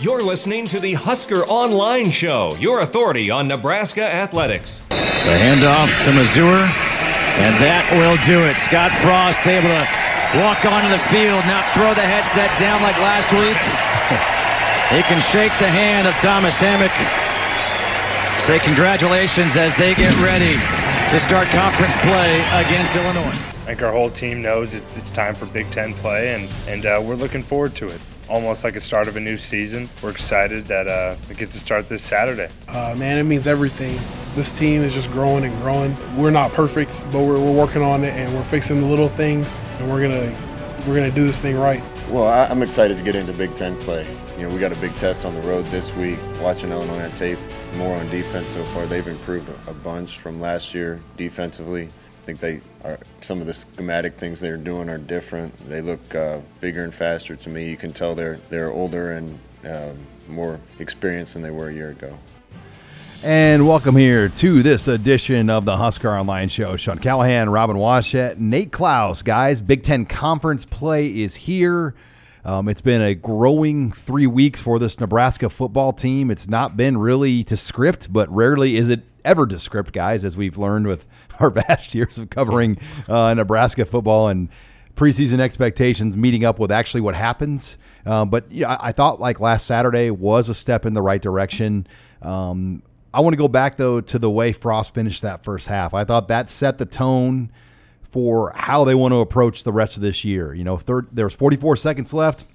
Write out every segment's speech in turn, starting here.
You're listening to the Husker Online Show, your authority on Nebraska athletics. The handoff to Mazur, and that will do it. Scott Frost able to walk onto the field, not throw the headset down like last week. he can shake the hand of Thomas Hammock. Say congratulations as they get ready to start conference play against Illinois. I think our whole team knows it's, it's time for Big Ten play, and, and uh, we're looking forward to it almost like a start of a new season. We're excited that uh, it gets to start this Saturday. Uh, man, it means everything. This team is just growing and growing. We're not perfect, but we're, we're working on it and we're fixing the little things, and we're gonna we're gonna do this thing right. Well, I'm excited to get into Big Ten play. You know, we got a big test on the road this week. Watching Illinois on tape, more on defense so far. They've improved a bunch from last year defensively. Think they are some of the schematic things they're doing are different. They look uh, bigger and faster to me. You can tell they're they're older and uh, more experienced than they were a year ago. And welcome here to this edition of the Husker Online Show. Sean Callahan, Robin Washut, Nate Clouse, guys. Big Ten Conference play is here. Um, it's been a growing three weeks for this Nebraska football team. It's not been really to script, but rarely is it ever to script, guys, as we've learned with our vast years of covering uh, Nebraska football and preseason expectations meeting up with actually what happens. Um, but yeah, I, I, thought like last Saturday was a step in the right direction. Um, I want to go back though to the way Frost finished that first half. I thought that set the tone for how they want to approach the rest of this year. You know, third, was 44 seconds left.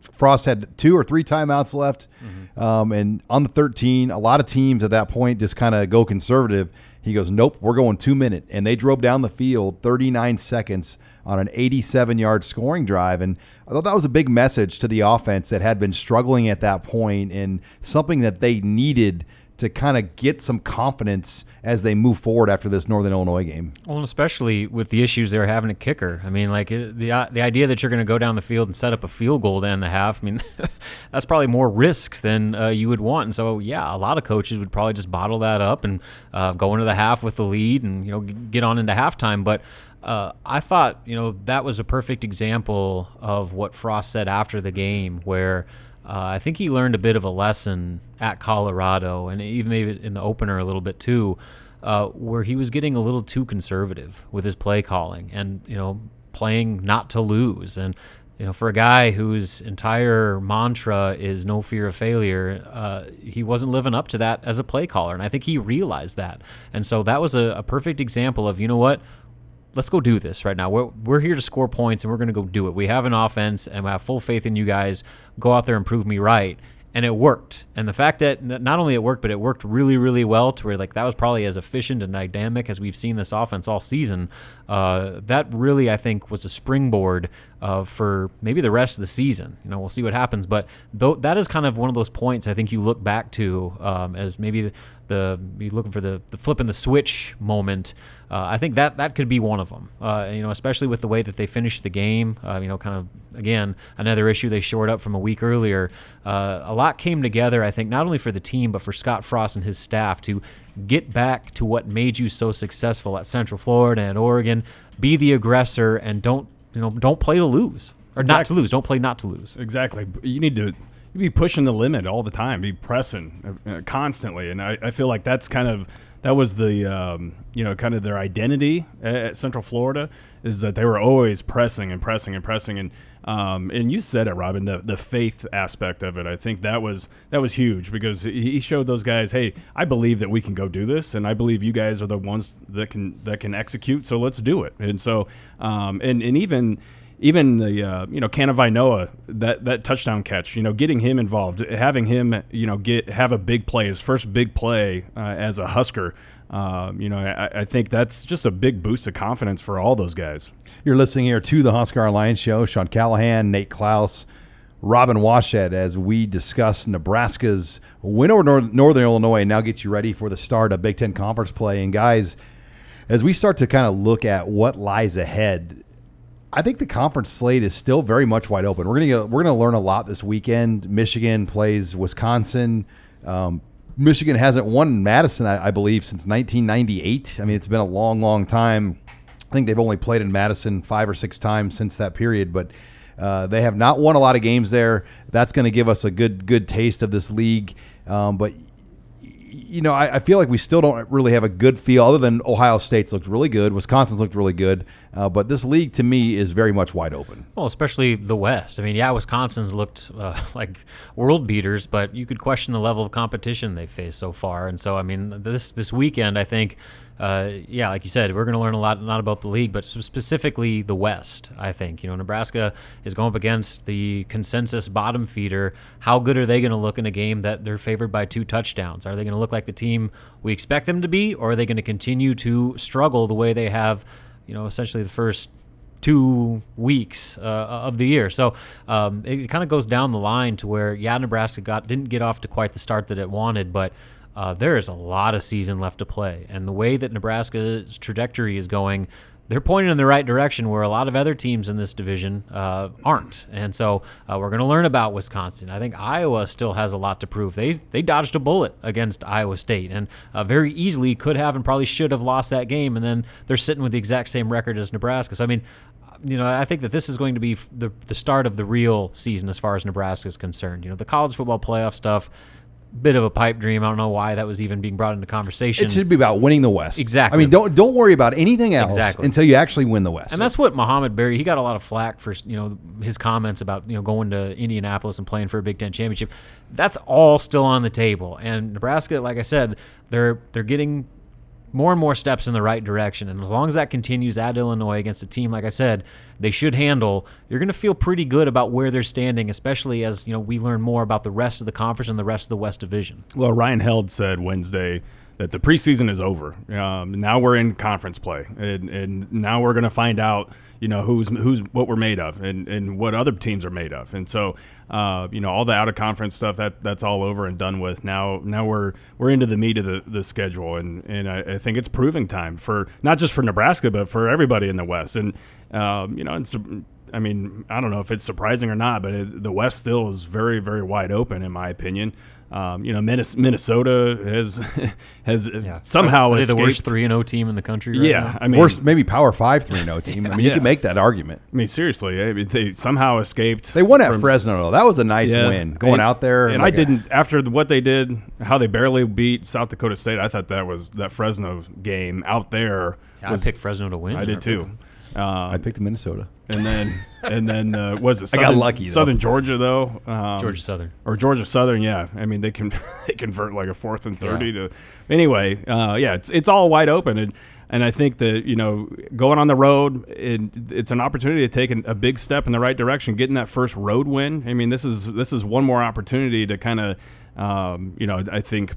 Frost had two or three timeouts left. Mm-hmm. Um, and on the 13, a lot of teams at that point just kind of go conservative. He goes, Nope, we're going two minute. And they drove down the field 39 seconds on an 87 yard scoring drive. And I thought that was a big message to the offense that had been struggling at that point and something that they needed to kind of get some confidence as they move forward after this Northern Illinois game. Well, especially with the issues they're having at kicker. I mean, like the uh, the idea that you're going to go down the field and set up a field goal to end the half. I mean, that's probably more risk than uh, you would want. And so, yeah, a lot of coaches would probably just bottle that up and uh, go into the half with the lead and you know get on into halftime. But uh, I thought, you know, that was a perfect example of what Frost said after the game, where uh, I think he learned a bit of a lesson at Colorado, and even maybe in the opener a little bit too, uh, where he was getting a little too conservative with his play calling, and you know, playing not to lose, and you know, for a guy whose entire mantra is no fear of failure, uh, he wasn't living up to that as a play caller, and I think he realized that, and so that was a, a perfect example of you know what let's go do this right now. We're, we're here to score points and we're going to go do it. We have an offense and we have full faith in you guys. Go out there and prove me right. And it worked. And the fact that not only it worked, but it worked really, really well to where like that was probably as efficient and dynamic as we've seen this offense all season. Uh, that really, I think, was a springboard uh, for maybe the rest of the season. You know, we'll see what happens. But that is kind of one of those points I think you look back to um, as maybe the be looking for the, the flip and the switch moment. Uh, I think that that could be one of them. Uh, you know, especially with the way that they finished the game. Uh, you know, kind of again another issue they shored up from a week earlier. Uh, a lot came together. I think not only for the team but for Scott Frost and his staff to get back to what made you so successful at Central Florida and Oregon. Be the aggressor and don't you know don't play to lose or exactly. not to lose. Don't play not to lose. Exactly. You need to you be pushing the limit all the time, be pressing uh, constantly, and I, I feel like that's kind of that was the um, you know kind of their identity at Central Florida is that they were always pressing and pressing and pressing and um, and you said it, Robin, the the faith aspect of it. I think that was that was huge because he showed those guys, hey, I believe that we can go do this, and I believe you guys are the ones that can that can execute. So let's do it. And so um, and and even even the uh, you know Kanawai that that touchdown catch, you know, getting him involved, having him you know get have a big play, his first big play uh, as a Husker. Um, you know, I, I, think that's just a big boost of confidence for all those guys. You're listening here to the Husker Online Show. Sean Callahan, Nate Clouse, Robin Washut, as we discuss Nebraska's win over Northern Illinois. Now get you ready for the start of Big Ten Conference play. And guys, as we start to kind of look at what lies ahead, I think the conference slate is still very much wide open. We're gonna we're gonna learn a lot this weekend. Michigan plays Wisconsin. Um, Michigan hasn't won Madison, I, I, believe, since 1998. I mean, it's been a long, long time. I think they've only played in Madison five or six times since that period. But Uh, they have not won a lot of games there. That's going to give us a good good taste of this league. Um, but you know, I, I, feel like we still don't really have a good feel, other than Ohio State's looked really good, Wisconsin's looked really good, uh, but this league to me is very much wide open. Well, especially the West. I mean, yeah, Wisconsin's looked uh, like world beaters, but you could question the level of competition they've faced so far. And so, I mean, this this weekend, I think uh, yeah, like you said, we're going to learn a lot not about the league, but specifically the West. I think you know Nebraska is going up against the consensus bottom feeder. How good are they going to look in a game that they're favored by two touchdowns? Are they going to look like the team we expect them to be, or are they going to continue to struggle the way they have? You know, essentially the first two weeks uh, of the year. So um, it, it kind of goes down the line to where yeah, Nebraska got didn't get off to quite the start that it wanted, but uh, there is a lot of season left to play. And the way that Nebraska's trajectory is going, they're pointing in the right direction where a lot of other teams in this division uh, aren't. And so uh, we're going to learn about Wisconsin. I think Iowa still has a lot to prove. They they dodged a bullet against Iowa State and uh, very easily could have and probably should have lost that game. And then they're sitting with the exact same record as Nebraska. So I mean, you know, I think that this is going to be the the start of the real season as far as Nebraska is concerned. You know, the college football playoff stuff bit of a pipe dream. I don't know why that was even being brought into conversation. It should be about winning the West. Exactly. I mean, don't don't worry about anything else exactly. until you actually win the West. And that's what Mohamed Barry. He got a lot of flack for you know his comments about you know going to Indianapolis and playing for a Big Ten championship. That's all still on the table. And Nebraska, like I said, they're they're getting more and more steps in the right direction. And as long as that continues at Illinois against a team, like I said, they should handle, you're going to feel pretty good about where they're standing, especially as you know we learn more about the rest of the conference and the rest of the West Division. Well, Ryan Held said Wednesday that the preseason is over. Um, now we're in conference play, and, and now we're going to find out, you know, who's who's what we're made of, and, and what other teams are made of. And so, uh, you know, all the out of conference stuff that that's all over and done with. Now now we're we're into the meat of the, the schedule, and and I, I think it's proving time for not just for Nebraska, but for everybody in the West. And um, you know, it's. I mean, I don't know if it's surprising or not, but it, the West still is very, very wide open, in my opinion. Um, you know, Minnesota has has yeah. somehow Are the worst three and O team in the country. Right yeah, now? I mean, worst maybe Power Five three and O team. I mean, yeah. you can make that argument. I mean, seriously, I mean, they somehow escaped. They won at from, Fresno. Though. That was a nice yeah, win going and, out there. And like I didn't after what they did, how they barely beat South Dakota State. I thought that was that Fresno game out there. Was, I picked Fresno to win. I did too. Um, I picked Minnesota, and then and then uh, was it? Southern, I got lucky. Though. Southern Georgia though. Um, Georgia Southern or Georgia Southern. Yeah, I mean they can they convert like a fourth and thirty yeah. to. Anyway, uh, yeah, it's it's all wide open and. And I think that you know, going on the road, it, it's an opportunity to take an, a big step in the right direction. Getting that first road win. I mean, this is this is one more opportunity to kind of, um, you know, I think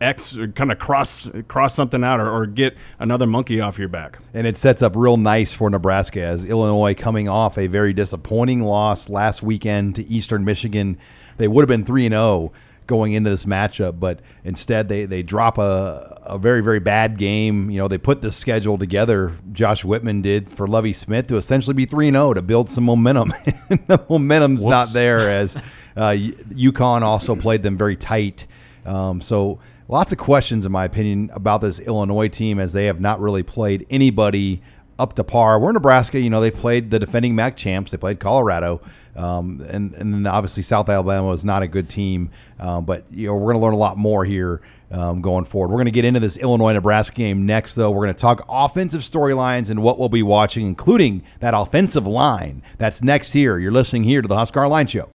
X kind of cross cross something out or, or, get another monkey off your back. And it sets up real nice for Nebraska as Illinois coming off a very disappointing loss last weekend to Eastern Michigan. They would have been 3 and 0 going into this matchup, but instead they, they drop a, a very, very bad game. You know, they put the schedule together, Josh Whitman did, for Lovie Smith to essentially be 3 0 to build some momentum. the momentum's Whoops. not there as uh, UConn also played them very tight. Um, so lots of questions, in my opinion, about this Illinois team as they have not really played anybody up to par. We're in Nebraska, you know, they played the defending MAC champs. They played Colorado, um, and and then obviously South Alabama is not a good team. Um, but you know, we're going to learn a lot more here um, going forward. We're going to get into this Illinois Nebraska game next, though. We're going to talk offensive storylines and what we'll be watching, including that offensive line. That's next here. You're listening here to the Husker Online Show.